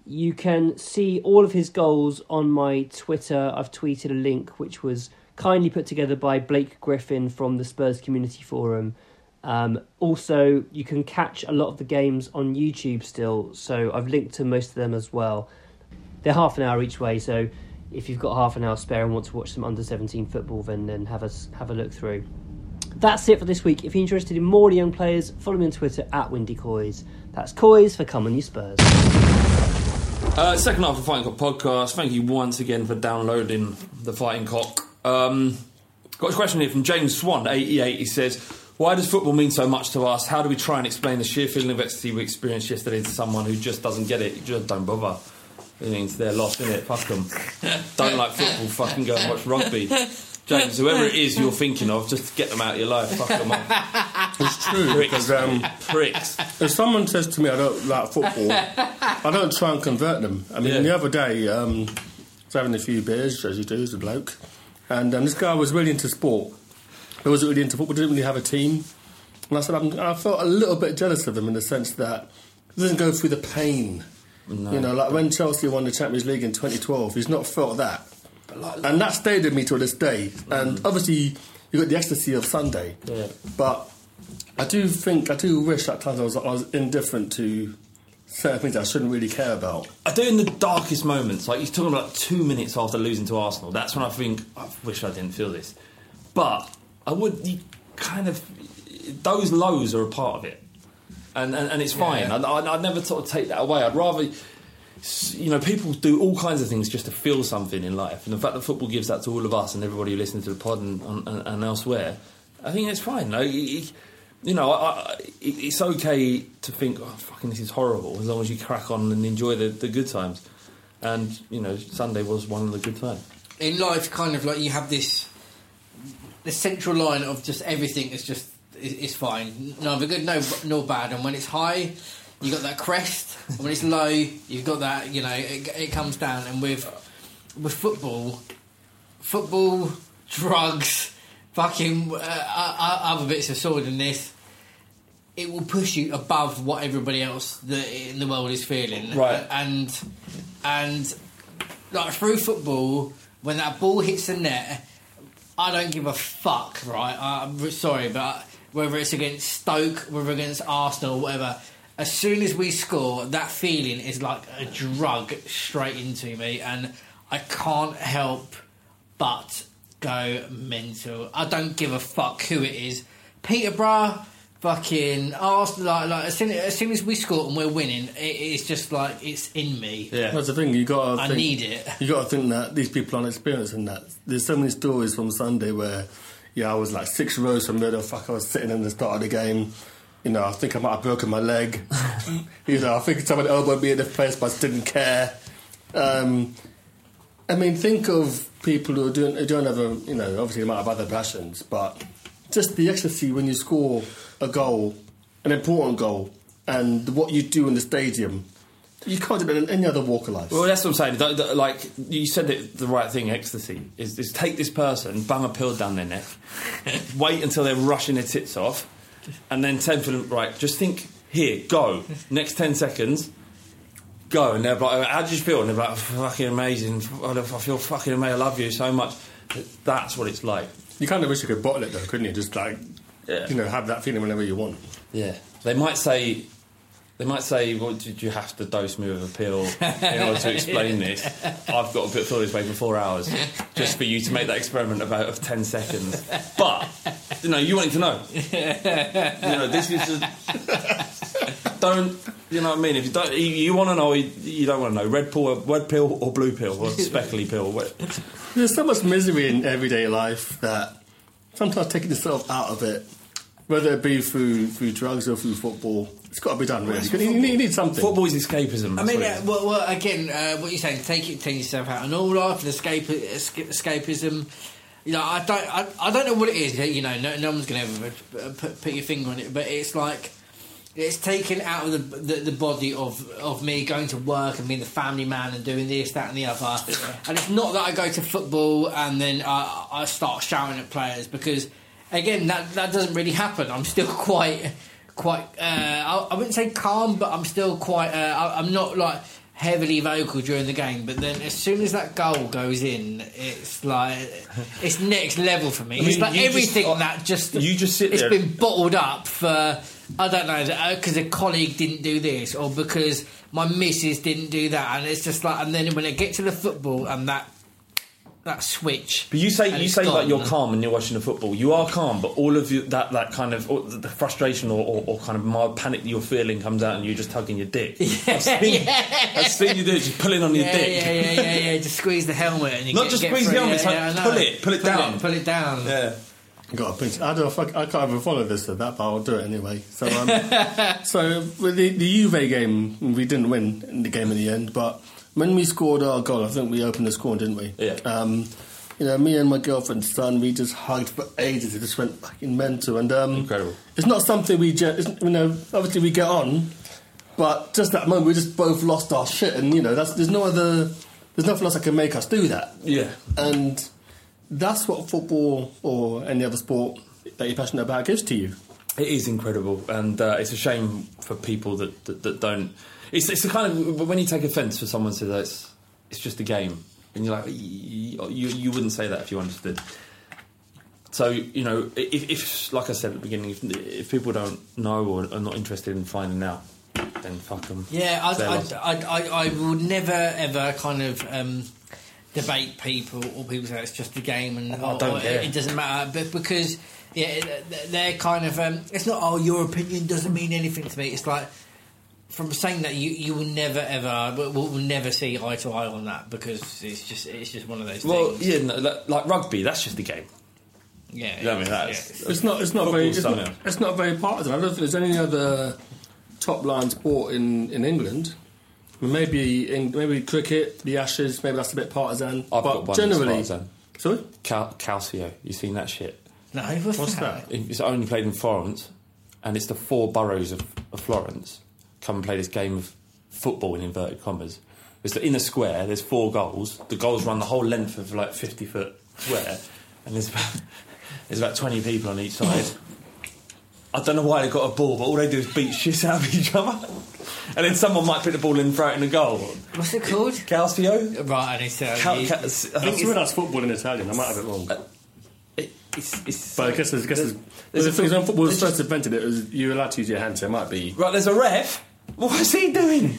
You can see all of his goals on my Twitter. I've tweeted a link which was kindly put together by Blake Griffin from the Spurs Community Forum. Um, also, you can catch a lot of the games on YouTube still, so I've linked to most of them as well. They're half an hour each way, so if you've got half an hour spare and want to watch some under 17 football, then, then have, a, have a look through. That's it for this week. If you're interested in more young players, follow me on Twitter at Windy Coys. That's Coys for Come On You Spurs. Uh, second half of the Fighting Cock podcast. Thank you once again for downloading the Fighting Cock. Um, got a question here from James Swan, 88. He says, Why does football mean so much to us? How do we try and explain the sheer feeling of ecstasy we experienced yesterday to someone who just doesn't get it? You just don't bother. It means they're lost, innit? Fuck them. don't like football, fucking go and watch rugby. James, whoever it is you're thinking of, just get them out of your life. Fuck them off. It's true Pricks. because um, Pricks. if someone says to me I don't like football, I don't try and convert them. I mean, Yeah. the other day, um, I was having a few beers, as you do as a bloke, and um, this guy was really into sport. He wasn't really into football, didn't really have a team. And I said, I'm, I felt a little bit jealous of him in the sense that he doesn't go through the pain. You know, like when Chelsea won the Champions League in 2012, he's not felt that. And that stayed with me till this day. And mm. obviously, you got the ecstasy of Sunday. Yeah. But I do think, I do wish at times I was, I was indifferent to certain things I shouldn't really care about. I do in the darkest moments. Like he's talking about two minutes after losing to Arsenal. That's when I think I wish I didn't feel this. But I would you kind of those lows are a part of it, and and, and it's fine. Yeah. I'd, I'd, I'd never sort of take that away. I'd rather you know, people do all kinds of things just to feel something in life, and the fact that football gives that to all of us and everybody who listens to the pod and, and, and elsewhere, I think it's fine. Like, you know, I, I, it's okay to think, oh, fucking, this is horrible, as long as you crack on and enjoy the, the good times. And you know, Sunday was one of the good times. in life, kind of like you have this the central line of just everything is just is fine, neither good no nor bad. And when it's high, you got that crest. and when it's low, you've got that. You know, it, it comes down. And with with football, football, drugs, fucking uh, uh, other bits of sword in this. It will push you above what everybody else that in the world is feeling, Right. And and like through football, when that ball hits the net, I don't give a fuck, right? I'm sorry, but whether it's against Stoke, whether against Arsenal, whatever, as soon as we score, that feeling is like a drug straight into me, and I can't help but go mental. I don't give a fuck who it is. Peterborough, fucking Arsenal, like, like as, soon, as soon as we score and we're winning, it, it's just like it's in me. Yeah, that's the thing. You got. I need it. You got to think that these people aren't experiencing that. There's so many stories from Sunday where, yeah, I was like six rows from where the fuck I was sitting in the start of the game. You know, I think I might have broken my leg. you know, I think someone elbowed me in the face, but I didn't care. Um, I mean, think of people who, are doing, who don't have a, you know, obviously they might have other passions, but just the ecstasy when you score a goal, an important goal, and what you do in the stadium. You can't do it in any other walk of life. Well, that's what I'm saying. Don't- don't- Like you said, it, the right thing. Ecstasy is, is take this person, bang a pill down their neck, wait until they're rushing their tits off, and then tell them, right, just think here, go. Next ten seconds, go. And they're like, how do you feel? And they're like, fucking amazing. I feel fucking amazing. I love you so much. That's what it's like. You kind of wish you could bottle it though, couldn't you? Just like, Yeah. you know, have that feeling whenever you want. Yeah, they might say. They might say, "Well, did you have to dose me with a pill in order to explain this?" I've got to feel this way for four hours just for you to make that experiment about of ten seconds. But you know, you wanted to know. You know, this is. A, don't you know what I mean? If you don't, you, you want to know, you, you don't want to know. Red pill, or, red pill, or blue pill, or speckly pill. There's so much misery in everyday life that sometimes taking yourself out of it, whether it be through through drugs or through football, it's got to be done. Really, you need, you need something. Football is escapism. I mean, uh, well, well, again, uh, what you're saying, take it, take yourself out, and all life, and escape, escape, escapism. You know, I don't, I, I don't know what it is. You know, no, no one's going to ever put, put your finger on it, but it's like it's taken out of the, the the body of of me going to work and being the family man and doing this, that, and the other. And it's not that I go to football and then I, I start shouting at players because, again, that that doesn't really happen. I'm still quite quite. Uh, I, I wouldn't say calm, but I'm still quite. Uh, I, I'm not like heavily vocal during the game. But then as soon as that goal goes in, it's like it's next level for me. I mean, it's like just- everything uh, that just you just sit It's there- been bottled up for. I don't know because a colleague didn't do this, or because my missus didn't do that, and it's just like, and then when I get to the football and that that switch. But you say you it's say like you're calm when you're watching the football. You are calm, but all of you, that that kind of the frustration or, or, or kind of mild panic that you're feeling comes out, and you're just tugging your dick. I've, seen, I've seen you do it, just pulling on your Yeah, dick. yeah, yeah, yeah, yeah. Just squeeze the helmet and you Not get, just get squeeze the through. helmet, it's like I know. pull it, pull it down. pull it down. Yeah. Got a pinch. I don't. Fuck, I can't even follow this or that, but I'll do it anyway. So, um, so with the, the Juve game, we didn't win the game in the end. But when we scored our goal, I think we opened the score, didn't we? Yeah. Um, you know, me and my girlfriend's son, we just hugged for ages. It just went fucking mental, and um, Incredible. It's not something we just, you know, obviously we get on, but just that moment we just both lost our shit, and you know, that's there's no other, there's nothing else that can make us do that. Yeah. And that's what football or any other sport that you're passionate about gives to you. It is incredible, and uh, it's a shame for people that, that, that don't. It's, it's the kind of when you take offence for someone says that it's it's just a game, and you're like you, you you wouldn't say that if you understood. So you know, if, if like I said at the beginning, if, if people don't know or are not interested in finding out, then fuck them. Yeah, I, I, I, I, I would never ever kind of um, debate people or people say it's just a game and Oh, I or- don't or care. it doesn't matter. But because yeah, they're kind of um, it's not oh your opinion doesn't mean anything to me. It's like from saying that you, you will never ever we'll, we'll never see eye to eye on that because it's just it's just one of those things. Well, things. yeah, no, like, like rugby, that's just the game. yeah, You know what I mean? That's, It's not. It's not very. It's Football's not, it's not very partisan. I don't think there's any other top line sport in, in England. Maybe in maybe cricket, the Ashes. Maybe that's a bit partisan. I've but got one that's generally, partisan. sorry, Cal- Calcio, you seen that shit? No, what's, what's that? that? It's only played in Florence, and it's the four boroughs of, of Florence come and play this game of football in inverted commas. It's in a square. There's four goals. The goals run the whole length of like 50 foot square, and there's about, there's about 20 people on each side. I don't know why they got a ball, but all they do is beat shit out of each other. And then someone might put the ball in and throw it in the goal. What's it called? Calcio? Right, I need to. Cal- you- I I think think it's, that's football in Italian. I might have it wrong. Uh, it, it's, it's but I guess, I guess there's- it's, there's the a- thing is, when football was first invented, it was you were allowed to use your hands. So it might be. Right, there's a ref. What's he doing?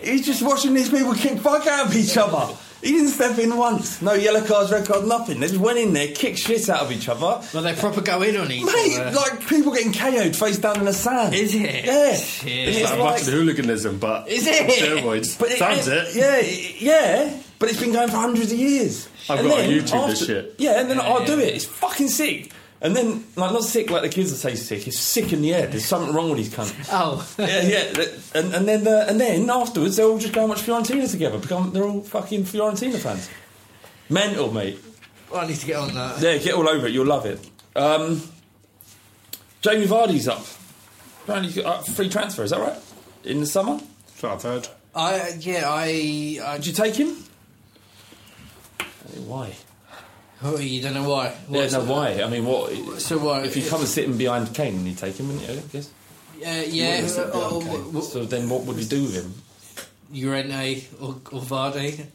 He's just watching these people kick fuck out of each other. He didn't step in once. No yellow cards, red cards, nothing. They just went in there, kicked shit out of each other. well, they proper go in on each Mate, other. like people getting KO'd face down in the sand. Is it? Yeah. Shit. It's it's like like- much of hooliganism, but Is it? steroids. but Sounds it. Yeah, yeah. But it's been going for hundreds of years. I've And got on then YouTube this shit. Yeah, and then Yeah, I'll do it. It's fucking sick. And then, like, not sick like the kids will say sick. It's sick in the head. There's something wrong with these cunts. Oh, yeah, yeah, and, and then uh, and then afterwards they all just go and watch Fiorentina together. Become they're all fucking Fiorentina fans. Mental, mate. well, I need to get on that. Yeah, get all over it. You'll love it. Um, Jamie Vardy's up. Apparently, uh, free transfer. Is that right? In the summer, So I've heard. I yeah, I, I did you take him? Why? Oh, you don't know why. Yeah, What's- no, why? I mean, what? So why? If you come and sit in behind Kane, and you take him, wouldn't you? I guess. Uh, yeah, wouldn't sit uh, behind oh, Kane. w- w- So then, what would you do with him? Llorente or, or Vardy.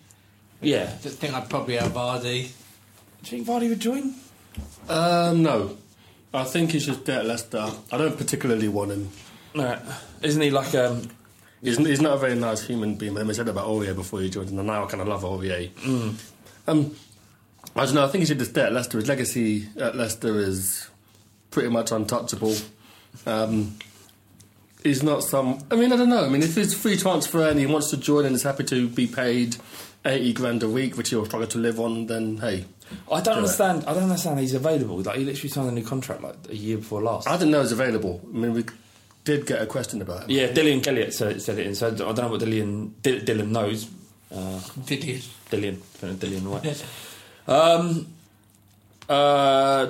Yeah. I think I'd probably have Vardy. Do you think Vardy would join? Um, no, I think he should there at Leicester. I don't particularly want him. No, isn't he like um? He's, he's not a very nice human being. But I said about Aurier before he joined, and now I kind of love Aurier. Mm. Um, I don't know. I think he should just stay at Leicester. His legacy at Leicester is pretty much untouchable. Um, he's not some. I mean, I don't know. I mean, if it's free transfer and he wants to join and is happy to be paid eighty grand a week, which he'll struggle to live on, then hey. I don't Do it. understand. I don't understand. He's available. Like he literally signed a new contract like a year before last. I didn't know it was available. I mean, we did get a question about him. yeah, Dillian Elliott said, said it in. So I don't know what Dillian Di- Dylan knows. Uh, Did you? Dillian, Dillian Whyte. Um, uh,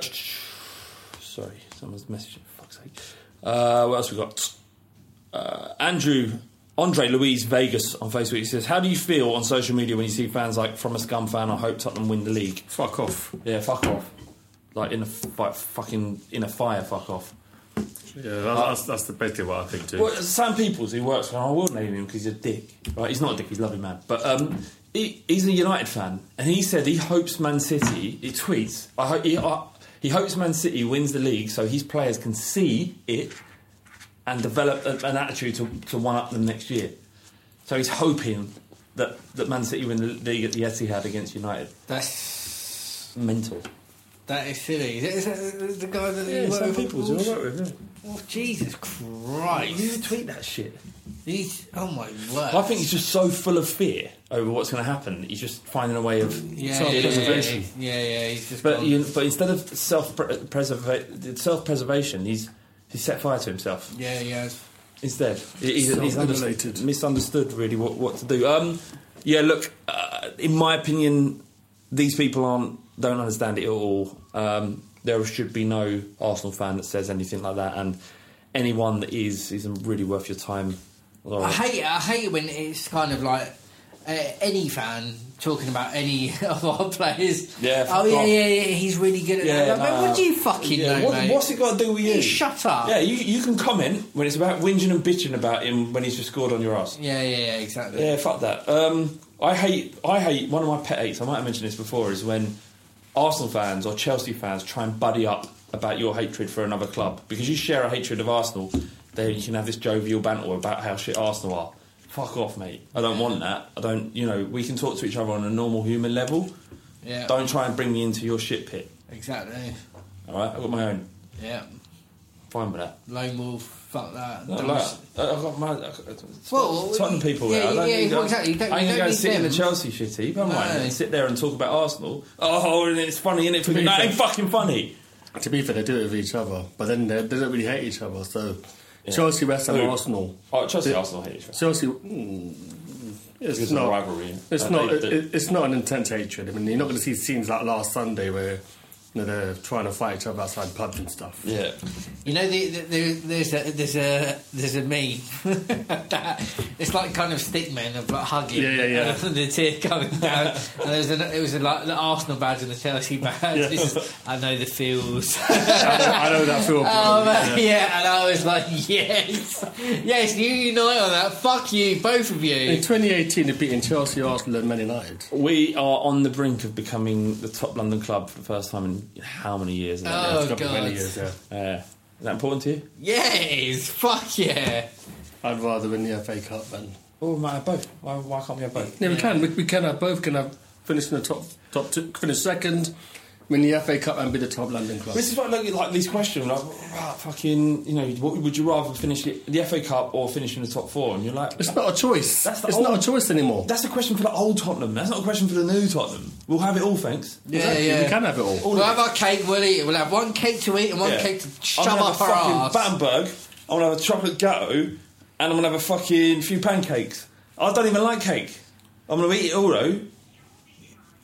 sorry, someone's messaging. For fuck's sake. Uh, what else we got? Uh, Andrew Andre Louise Vegas on Facebook he says, "How do you feel on social media when you see fans like from a scum fan? I hope Tottenham win the league." Fuck off. Yeah, fuck off. Like in a like fucking in a fire, fuck off. Yeah, that's, that's the basically what I think too. Well, Sam Peoples, who works for, I will name him because he's a dick. Right, he's not a dick, he's a lovely man. But um, he, he's a United fan, and he said he hopes Man City. He tweets, I hope he, I, he hopes Man City wins the league so his players can see it and develop a, an attitude to, to one up them next year. So he's hoping that, that Man City win the league at the Etihad against United. That's Mental. That is silly. Is that, is that the guy that Yeah, you work Sam with? Peoples, who I work with. Yeah. Oh, Jesus Christ! You tweet that shit. He's oh my word. I think he's just so full of fear over what's going to happen. He's just finding a way of yeah, self yeah, yeah, preservation. yeah, yeah. He's just. But you, but instead of self self preservation, he's he's set fire to himself. yeah, yeah. Instead, He- he's, he's under- Self-immolated. misunderstood really what, what to do. Um, yeah, look, uh, in my opinion, these people aren't don't understand it at all. Um, there should be no Arsenal fan that says anything like that, and anyone that is isn't really worth your time. I hate it. I hate it when it's kind of like uh, any fan talking about any of our players. Yeah, Oh yeah, yeah, yeah. He's really good at Yeah, that. Like, nah. what do you fucking Yeah, know, what-? What's it got to do with you? You shut up. Yeah, you, you can comment when it's about whinging and bitching about him when he's just scored on your ass. yeah, yeah, yeah, exactly. Yeah, fuck that. Um, I hate. I hate. One of my pet hates. I might have mentioned this before. Is when Arsenal fans or Chelsea fans try and buddy up about your hatred for another club because you share a hatred of Arsenal. Then you can have this jovial banter about how shit Arsenal are. Fuck off, mate. I don't want that. I don't. You know, we can talk to each other on a normal human level. Yeah. Don't try and bring me into your shit pit. Exactly. All right, I've got my own. Yeah. Fine with that. Lone Wolf, fuck that. Don't- like, I- I've got mad. I've got- Well, Tottenham people. yeah, there. I don't yeah, need, well, exactly. You don't- I you ain't don't going to sit in the them. Chelsea shitty. Don't mind. No. And sit there and talk about Arsenal. Oh, and it's funny, isn't it? For me, be no, it fair- ain't fucking funny. To be fair, they do it with each other, but then they, they don't really hate each other. So Chelsea, West Ham, Who? Arsenal. Oh, Chelsea, They- Arsenal hate each other. Chelsea. Mm, it's, It's a not rivalry. It's Uh, not. they- they- it, it's not an intense hatred. I mean, you're not going to see scenes like last Sunday where you know, they're trying to fight each other outside pubs and stuff. Yeah. You know, the, the, there, there's a there's a there's a meme. that, it's like kind of stickmen of like hugging. Yeah, yeah, yeah. Uh, and the tear coming down. and there's an, it was a, like the Arsenal badge and the Chelsea badge. Yeah. It's just, I know the feels. I know that feel. Oh man, yeah. and I was like, yes, yes, you unite on that. Fuck you, both of you. In 2018, they're beating Chelsea, Arsenal, and Man United. We are on the brink of becoming the top London club for the first time in how many years? now? Oh It's got to be many god, years, yeah. Uh, is that important to you? yes, fuck yeah. I'd rather win the FA Cup than. Oh, we might have both. Why, why can't we have both? Yeah, we can. We, we can have both. Can have finish in the top top two, finish second, win the FA Cup, and be the top London club. This is why I look at like these questions, like ah, fucking, you know, what, would you rather finish the, the FA Cup or finish in the top four? And you're like, It's not a choice. That's the it's old- not a choice anymore. that's a question for the old Tottenham. That's not a question for the new Tottenham. We'll have it all, thanks. Yeah, Exactly, yeah. We can have it all. We'll have our cake, we'll eat it. We'll have one cake to eat and one Yeah. cake to I'm shove gonna have up a our fucking arse. Battenberg. I'm gonna have a chocolate gatto, and I'm gonna have a fucking few pancakes. I don't even like cake. I'm gonna eat it all though.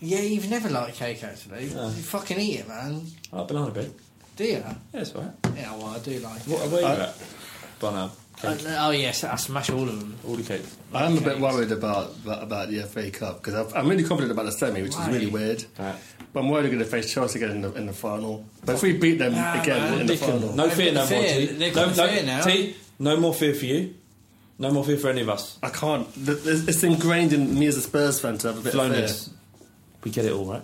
Yeah, you've never liked cake actually. You fucking eat it, man. I like banana bread. Do you? Yeah, it's alright. Yeah, well, I do like it. What where are you at? Banana. Uh, oh yes, I smash all of them. all the cake. I am a bit worried about about, about the FA Cup because I'm really confident about the semi, which Why? is really weird. Right. But I'm worried we're going to face Chelsea again in the, in the final. But if we beat them Nah, again man. in the can- final, No fear, no the more. fear. T. They've No, no, fear now. T. No more fear for you. No more fear for any of us. I can't. th- th- It's ingrained in me as a Spurs fan to have a bit of fear. We get it all, right?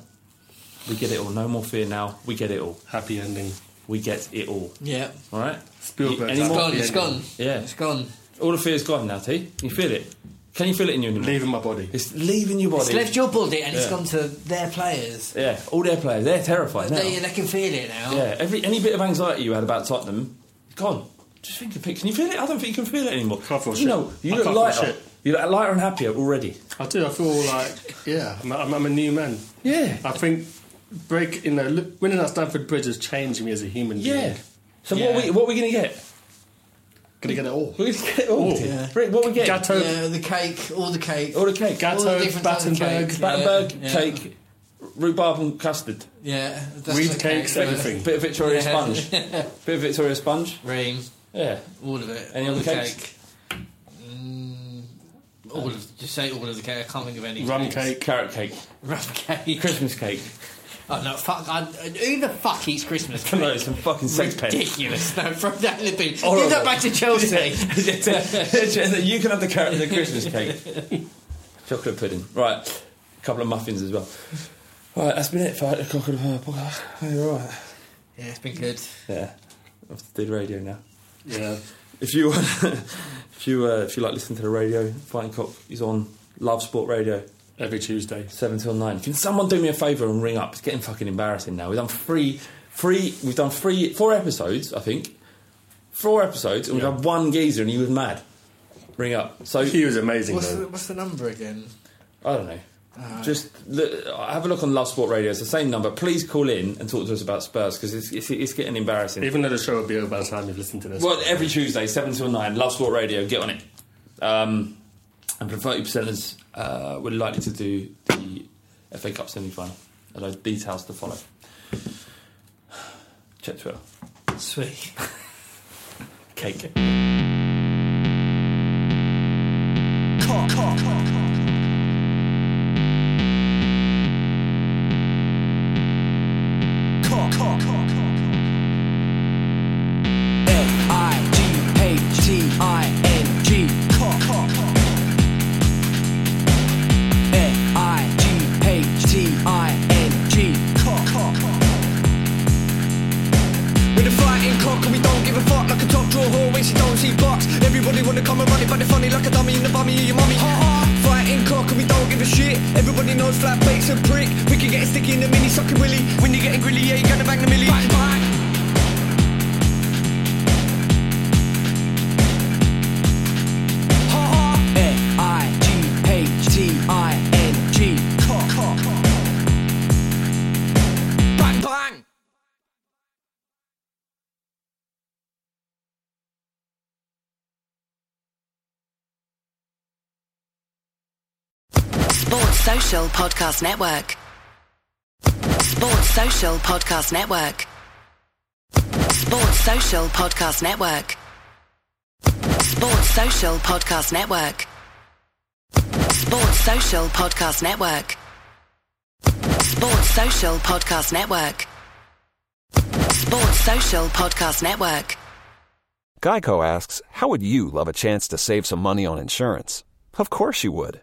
We get it all. No more fear now. We get it all. Happy ending. We get it all. Yeah, All right. Spielberg. Any it's more? gone. happy It's ending. gone. Yeah. It's gone. All the fear's gone now, T. Can you feel it? Can you feel it in you anymore? Leaving my body. It's leaving your body. It's left your body and it's Yeah. gone to their players. Yeah, all their players. They're terrified now. They, they can feel it now. Yeah, every any bit of anxiety you had about Tottenham, gone. Just think of it. Can you feel it? I don't think you can feel it anymore. Can't feel you shit. know, you I look can't feel lighter. shit. You look lighter and happier already. I do. I feel like yeah, I'm, I'm, I'm a new man. Yeah. I think break. You know, look, winning at Stamford Bridge has changed me as a human Yeah. being. So Yeah. what are we what are we going to get? Gonna get it all. We're going to get it all. Yeah. Rick, what are we getting? Gatto, Yeah, the cake, all the cake. All the cake. all the Gatto, different types of Battenberg, cake. Battenberg, Yeah, yeah. cake, rhubarb and custard. Yeah, that's Reed the cakes, cake. everything. Bit of Victoria Yeah. sponge. Bit of Victoria sponge. Ream, Yeah. all of it. Any all other cakes? cake. All of, just say all of the cake. I can't think of any. rum cakes. cake. Carrot cake. Rum cake. Christmas cake. Oh no, fuck! I, who the fuck eats Christmas cake? No, some fucking sex pen. Ridiculous. No, throw that in the bin. Give that back to Chelsea. you can have the carrot and the Christmas cake. Chocolate pudding. Right. A couple of muffins as well. Right, that's been it for the cock of the podcast. You're alright. yeah, it's been good. Yeah. I have to do the radio now. Yeah. If you if you uh, if you like listening to the radio, Fighting Cock is on Love Sport Radio, Every Tuesday. seven till nine. Can someone do me a favour and ring up? It's getting fucking embarrassing now. We've done three three we've done three four episodes, I think. Four episodes and Yeah. we've had one geezer and he was mad. Ring up. So He was amazing What's though. the, what's the number again? I don't know. Just look, have a look on Love Sport Radio. It's the same number. Please call in and talk to us about Spurs because it's, it's, it's getting embarrassing. Even though the show will be over by the time you've listened to this. well, every Tuesday, 7 till 9, Love Sport Radio, get on it. Um, and for 30%ers, uh, we're likely to do the FA Cup semi final. Although details to follow. Check Twitter. Sweet. Cake. F-I-G-H-T-I-N-G Social Podcast Network. Sports Social Podcast Network. Sports Social Podcast Network. Sports Social Podcast Network. Sports Social Podcast Network. Sports Social Podcast Network. Sports Social Podcast Network. Geico asks, How would you love a chance to save some money on insurance? Of course you would.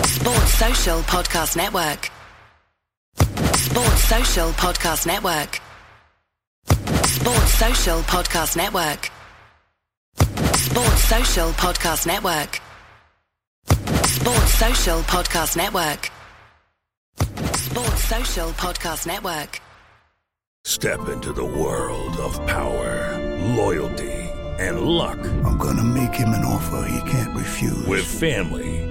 Sports Social Podcast Network. Sports Social Podcast Network. Sports Social Podcast Network. Sports Social Podcast Network. Sports Social Podcast Network. Sports Social Podcast Network. Step into the world of power, loyalty, and luck. I'm gonna make him an offer he can't refuse. With family,